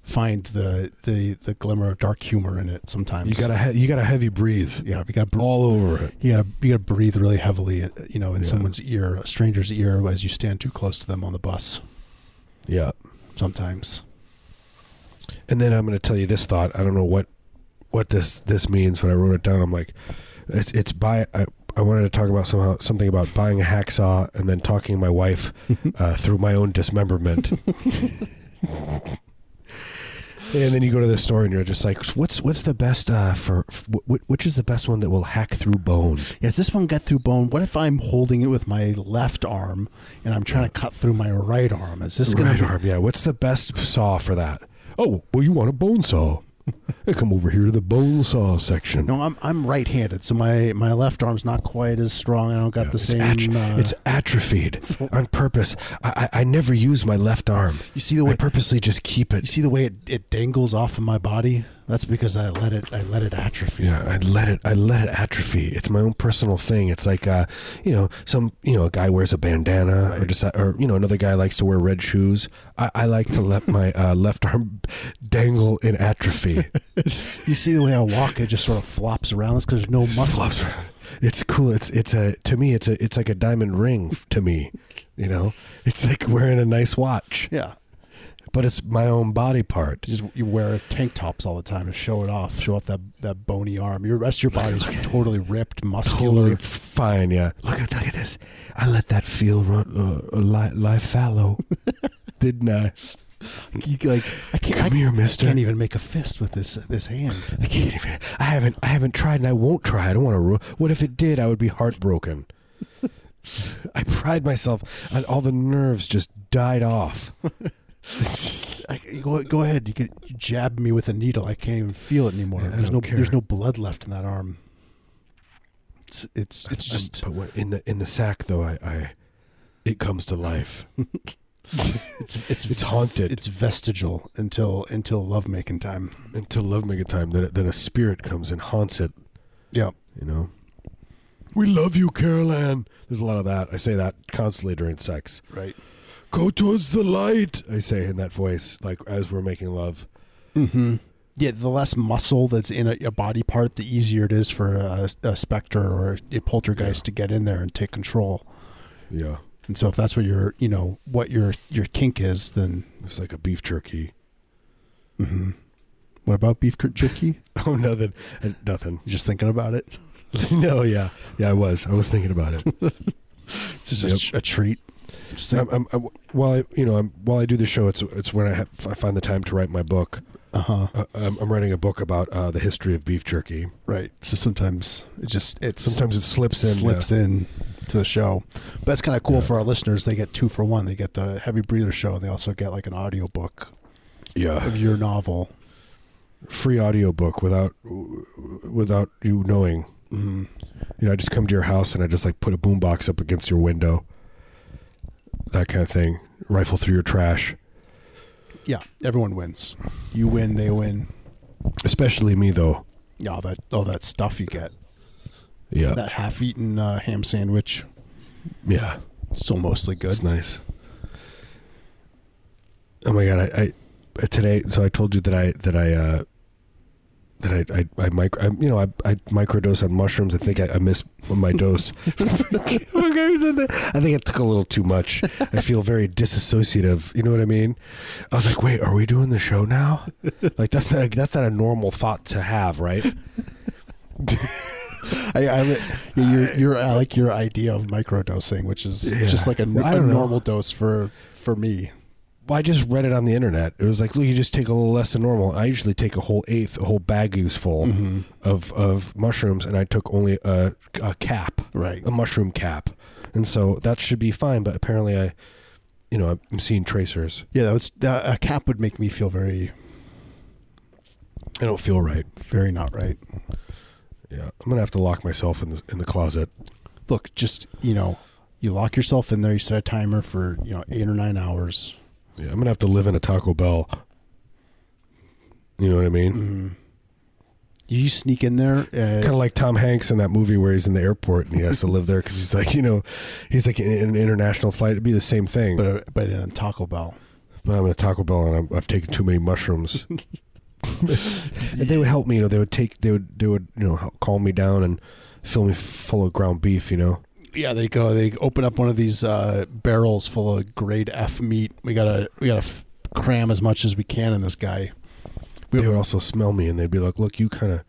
find the the the glimmer of dark humor in it sometimes. You gotta he- you gotta heavy breathe yeah, you gotta br- all over it. you gotta you gotta breathe really heavily, you know, in Yeah. someone's ear, a stranger's ear, as you stand too close to them on the bus. Yeah. Sometimes. And then I'm going to tell you this thought. I don't know what what this this means, but I wrote it down. I'm like, it's it's buy. I, I wanted to talk about somehow something about buying a hacksaw and then talking to my wife uh, through my own dismemberment. and then you go to the store and you're just like, what's what's the best uh, for, for which is the best one that will hack through bone? Yeah, does this one get through bone? What if I'm holding it with my left arm and I'm trying to cut through my right arm? Is this gonna right arm, yeah. What's the best saw for that? Oh, well, you want a bone saw? Hey, come over here to the bone saw section. No, I'm I'm right-handed, so my, my left arm's not quite as strong. I don't got Yeah, the it's same. atro- uh, it's atrophied on purpose. I, I, I never use my left arm. you see the I way purposely just keep it. you it. see the way it, it dangles off of my body. That's because I let it I let it atrophy. Yeah, I let it. I let it atrophy. It's my own personal thing. It's like, uh, you know, some, you know, a guy wears a bandana, or just, or you know, another guy likes to wear red shoes. I, I like to let my uh, left arm dangle in atrophy. You see the way I walk? It just sort of flops around. That's because there's no It muscle. flops around. It's cool. It's it's a to me. It's a it's like a diamond ring to me. You know, it's like wearing a nice watch, Yeah, but it's my own body part. you just you wear tank tops all the time to show it off, show off that that bony arm. Your rest of your body is totally ripped, muscular. Totally fine, yeah. Look at look at this. I let that feel run uh, lie, lie fallow, didn't I? You, like I can't. Come I here, Mister. I can't even make a fist with this this hand. I can't even. I haven't. I haven't tried, and I won't try. I don't want to. Ru- what if it did? I would be heartbroken. I pride myself, and all the nerves just died off. I, go, go ahead. You can jab me with a needle. I can't even feel it anymore. Yeah, there's no care. there's no blood left in that arm. It's it's, it's just but when, in the in the sack, though, I, I it comes to life. it's it's It's haunted. It's vestigial until until lovemaking time. until lovemaking time. Then then a spirit comes and haunts it. Yeah. You know. We love you, Carol Anne. There's a lot of that. I say that constantly during sex. Right. Go towards the light. I say in that voice, like as we're making love. Mm-hmm. Yeah, the less muscle that's in a, a body part, the easier it is for a, a specter or a poltergeist Yeah. to get in there and take control. Yeah, And so, if that's what your you know what your your kink is, then it's like a beef jerky. Mm-hmm. what about beef jerky? Oh, nothing, Uh, nothing. You're just thinking about it. no, yeah, yeah, I was. I was thinking about it. It's just a, a treat. I'm, I'm, I'm, while I, you know, I'm, while I do the show, it's it's when I, have, I find the time to write my book. uh huh. Uh, I'm, I'm writing a book about uh, the history of beef jerky. Right. So sometimes it just it's Sometimes it slips in. slips in to the show. But that's kind of cool Yeah. for our listeners. They get two for one. They get the Heavy Breather show, and they also get like an audio book yeah, of your novel. free audio book without without you knowing. Mm. You know, I just come to your house and I just like put a boombox up against your window. That kind of thing. Rifle through your trash. Yeah, everyone wins. You win, they win. Especially me though. Yeah, all that all that stuff you get. Yeah. That half-eaten uh, ham sandwich, yeah. still mostly good. It's nice. Oh my god! I, I today. So I told you that I that I uh, that I I, I micro. I, you know, I, I microdose on mushrooms. I think I, I missed my dose. I think I took a little too much. I feel very disassociative. You know what I mean? I was like, wait, are we doing the show now? Like that's not a, that's not a normal thought to have, right? I, I li- your your I like your idea of microdosing, which is Yeah. just like a, a know. normal dose for for me. Well, I just read it on the internet. It was like, look, you just take a little less than normal. I usually take a whole eighth, a whole baggies full Mm-hmm. of, of mushrooms, and I took only a, a cap, Right. a mushroom cap, and so that should be fine. But apparently, I, you know, I'm seeing tracers. Yeah, that was, that, a cap would make me feel very I don't feel right. very not right. Yeah, I'm gonna have to lock myself in the in the closet. Look, just you know, you lock yourself in there. You set a timer for you know eight or nine hours. Yeah, I'm gonna have to live in a Taco Bell. You know what I mean? Mm-hmm. You sneak in there. Uh, Kind of like Tom Hanks in that movie where he's in the airport and he has to live there because he's like, you know, he's like in an international flight. It'd be the same thing. But, but in a Taco Bell. But I'm in a Taco Bell and I'm, I've taken too many mushrooms. and they would help me. You know, they would take, they would, they would, you know, calm me down and fill me full of ground beef. You know. Yeah, they go. They open up one of these uh, barrels full of grade F meat. We gotta we gotta f- cram as much as we can in this guy. We- they would also smell me and they'd be like, "Look, you kind of,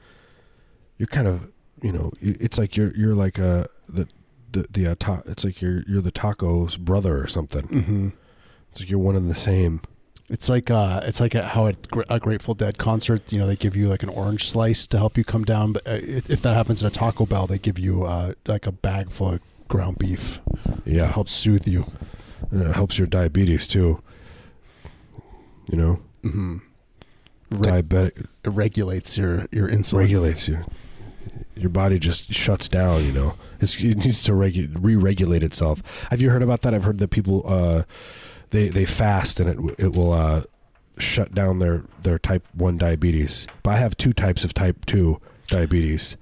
you're kind of, you know, it's like you're you're like uh the the the uh, ta- it's like you're you're the taco's brother or something. Mm-hmm. It's like you're one and the same." It's like uh, it's like a, how at a Grateful Dead concert, you know, they give you like an orange slice to help you come down. But uh, if if that happens at a Taco Bell, they give you uh, like a bag full of ground beef. Yeah, to help soothe you. and it helps your diabetes too. You know, Mm-hmm. Re- diabetic it regulates your your insulin. regulates you. Your body just shuts down. You know, it's, it needs to regu- re-regulate itself. Have you heard about that? I've heard that people uh, they they fast and it it will uh, shut down their their type one diabetes. But I have two types of type two diabetes.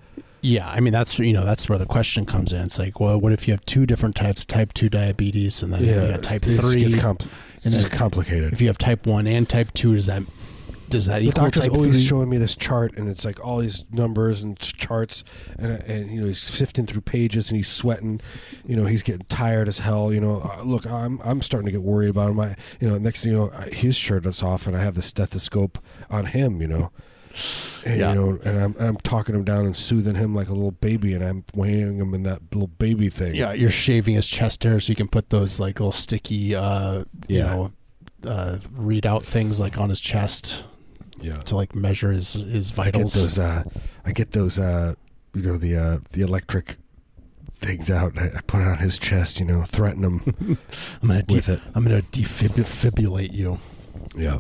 Yeah, I mean that's you know that's where the question comes in. It's like, well, what if you have two different types, type two diabetes, and then if you got type it three, gets compl- and it's complicated. if you have type one and type two, does that does that the equal doctor's always three? showing me this chart, and it's like all these numbers and charts, and and you know he's sifting through pages, and he's sweating. You know he's getting tired as hell. You know, uh, look, I'm I'm starting to get worried about him. I, you know, next thing you know, his shirt is off, and I have the stethoscope on him. You know, and, Yeah. you know, and I'm I'm talking him down and soothing him like a little baby, and I'm weighing him in that little baby thing. Yeah, you're shaving his chest hair so you can put those like little sticky, uh, you Yeah. know, uh, readout things like on his chest yeah. to like measure his his vitals. I get those. Uh, I get those. Uh, you know the uh, the electric things out. And I, I put it on his chest. You know, threaten him I'm gonna de- with it. I'm gonna defibrillate you. Yeah,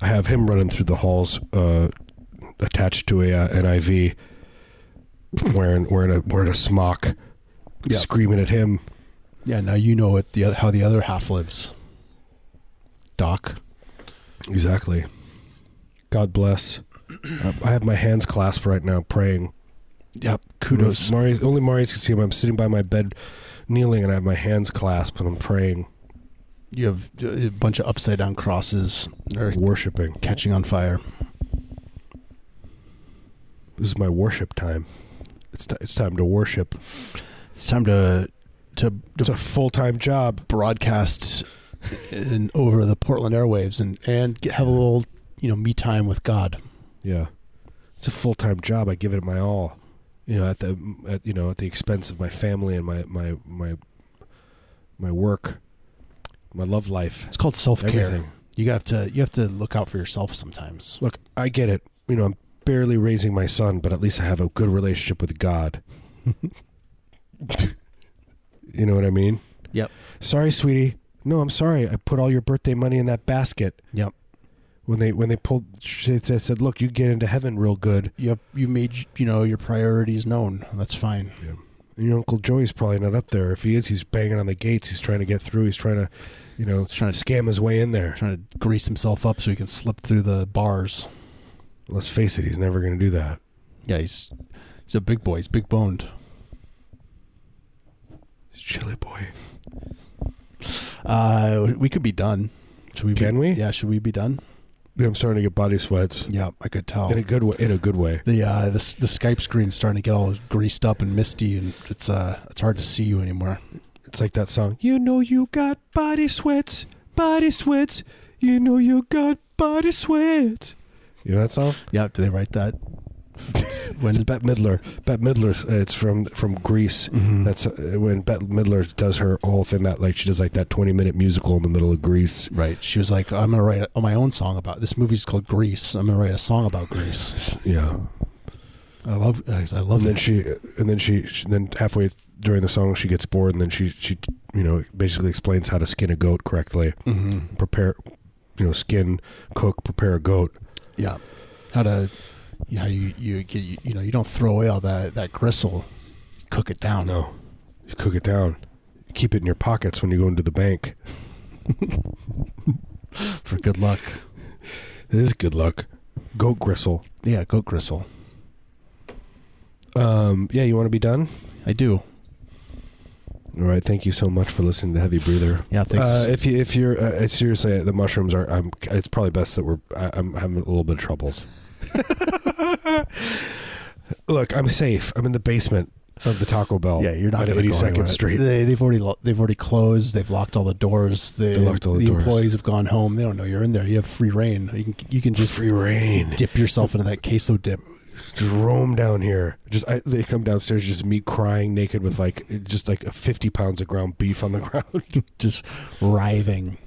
I have him running through the halls, uh, attached to a uh, NIV, wearing wearing a wearing a smock, Yeah. screaming at him. Yeah, now you know what the how the other half lives. Doc. Exactly. God bless. Uh, I have my hands clasped right now, praying. Yep. Kudos. Marius, only Marius can see him. I'm sitting by my bed, kneeling, and I have my hands clasped, and I'm praying, You have a bunch of upside down crosses or worshiping. catching on fire. This is my worship time. It's t- it's time to worship. It's time to to, It's to a full time job. broadcast in, over the Portland airwaves and and get, have a little you know me time with God. Yeah, it's a full time job. I give it my all. you know, at the at, you know at the expense of my family and my my my my work, my love life, It's called self care. You have to you have to look out for yourself sometimes. Look, I get it. You know, I'm barely raising my son, but at least I have a good relationship with God. you know what I mean? Yep. Sorry, sweetie. No, I'm sorry. I put all your birthday money in that basket. Yep. When they when they pulled, they said, "Look, you get into heaven real good." You have, you made you know your priorities known. That's fine. And your uncle Joey's probably not up there. If he is, he's banging on the gates. He's trying to get through. He's trying to, you know, He's trying to scam his way in there. trying to grease himself up so he can slip through the bars. Let's face it, he's never going to do that. Yeah, he's he's a big boy. He's big boned. He's chilly boy. Uh, we could be done. Should we? Can be, we? Yeah. Should we be done? I'm starting to get body sweats Yeah, I could tell. in a good way. In a good way. the uh, the the Skype screen's starting to get all greased up and misty, and it's uh it's hard to see you anymore. It's like that song. You know you got body sweats, body sweats. You know you got body sweats. You know that song? Yeah. Do they write that? when It's Bette Midler. Bette Midler's. Uh, it's from from Grease. Mhm. That's uh, when Bette Midler does her whole thing. That like she does like that 20 minute musical in the middle of Grease. right. She was like, "I'm gonna write a, my own song about this movie's called Grease. I'm gonna write a song about Grease." Yeah. I love I And love then it. she and then she, she then halfway during the song she gets bored and then she she you know basically explains how to skin a goat correctly. Mhm. Prepare, you know, skin, cook, prepare a goat. Yeah. How to, you know, you you get you, you know you don't throw away all that that gristle, you cook it down. No, you cook it down. Keep it in your pockets when you go into the bank. for good luck. It is good luck. Goat gristle. Yeah, goat gristle. Um, yeah, you want to be done? I do. All right. Thank you so much for listening to Heavy Breather. Yeah, thanks. Uh, if you if you're uh, seriously the mushrooms are I'm it's probably best that we're I, I'm having a little bit of troubles. Look, I'm safe. I'm in the basement of the Taco Bell. yeah, you're not at gonna 82nd. Street. They, they've already lo- they've already closed. They've locked all the doors. They, They locked all the doors. employees have gone home. They don't know you're in there. You have free reign. You can you can just free reign. dip yourself into that queso dip. Just roam down here. Just I, they come downstairs, just me crying naked with like just like 50 pounds of ground beef on the ground. just writhing.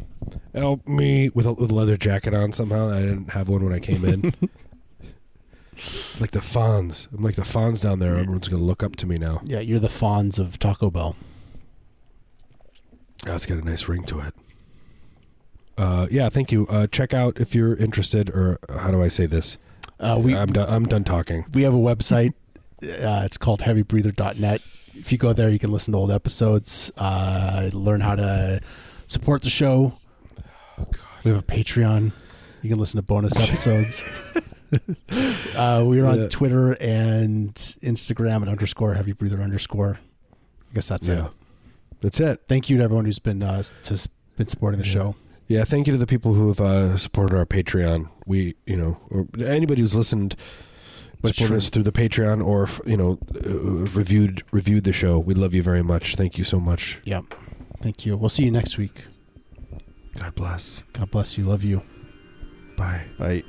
Help me with a, with a leather jacket on somehow. I didn't have one when I came in. It's like the Fonz. I'm like the Fonz down there. Everyone's gonna look up to me now. Yeah, you're the Fonz of Taco Bell. Oh, it's got a nice ring to it. Uh, yeah, thank you. Uh, check out if you're interested, or how do I say this? Uh, we I'm done. I'm done talking. we have a website. Uh, it's called heavybreather.net. If you go there, you can listen to old episodes, uh, learn how to support the show. We have a Patreon. You can listen to bonus episodes. uh, we're on Yeah. Twitter and Instagram at underscore heavy breather underscore. I guess that's yeah, it. that's it. Thank you to everyone who's been uh, to been supporting the Yeah. show. Yeah, thank you to the people who have uh, supported our Patreon. We, you know, or anybody who's listened, That's supported true. us through the Patreon or you know, uh, reviewed reviewed the show. We love you very much. Thank you so much. Yeah. Thank you. We'll see you next week. God bless. God bless you. Love you. Bye. Bye.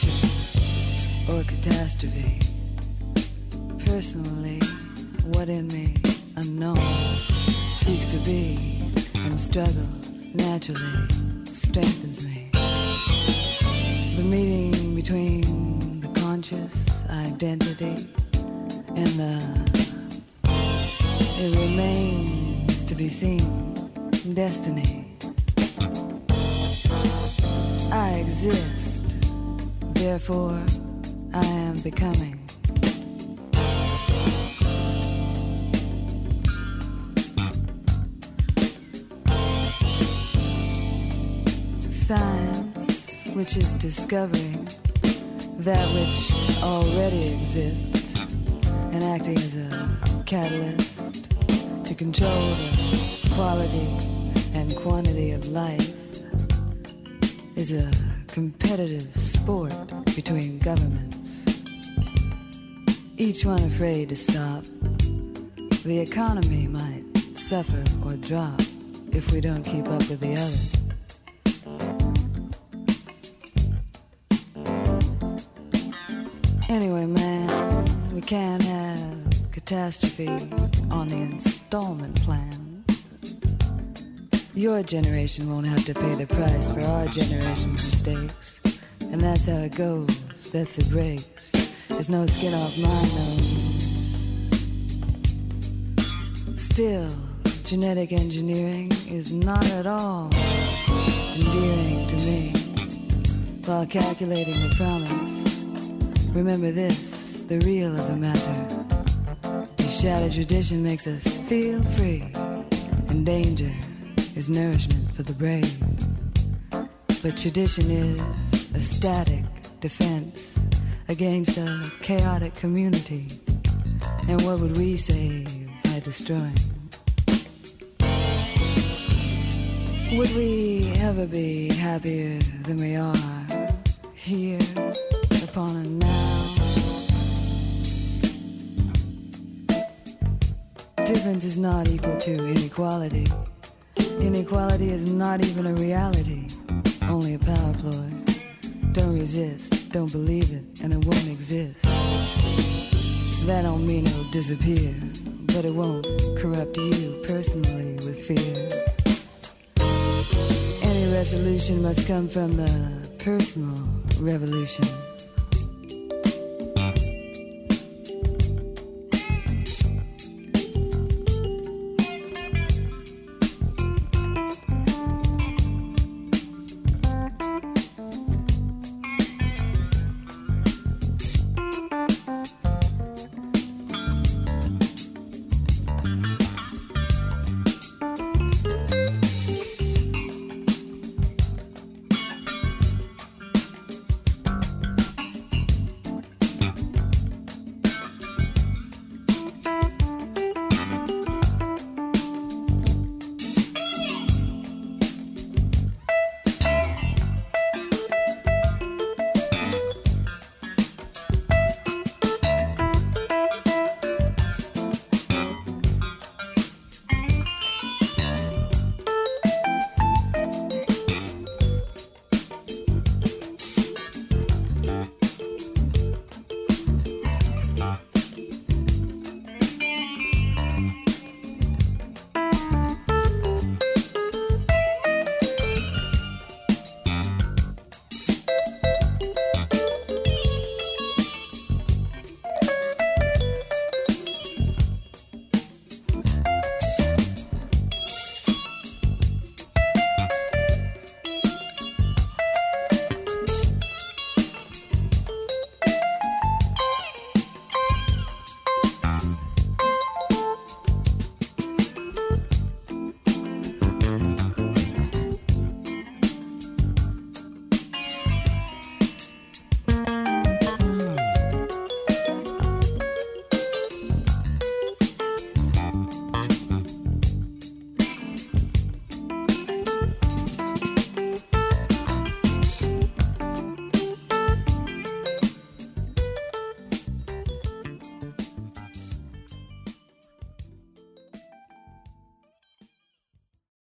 Devolution or catastrophe. Personally, what in me, unknown, seeks to be and struggle naturally strengthens me. The meeting between the conscious identity and the it remains to be seen destiny. I exist, therefore I am becoming. Science, which is discovering that which already exists and acting as a catalyst to control the quality and quantity of life is a competitive sport between governments, each one afraid to stop. The economy might suffer or drop if we don't keep up with the others. Anyway, man, we can't have catastrophe on the installment plan. Your generation won't have to pay the price for our generation's mistakes. And that's how it goes. That's the breaks. There's no skin off my nose. Still, genetic engineering is not at all endearing to me. While calculating the promise, remember this the real of the matter. The shattered tradition makes us feel free, and danger is nourishment for the brave. But tradition is a static defense against a chaotic community. And what would we save by destroying? Would we ever be happier than we are here upon a now? Difference is not equal to inequality. Inequality is not even a reality, only a power ploy. Don't resist, don't believe it, and it won't exist. That don't mean it'll disappear, but it won't corrupt you personally with fear. Any resolution must come from the personal revolution.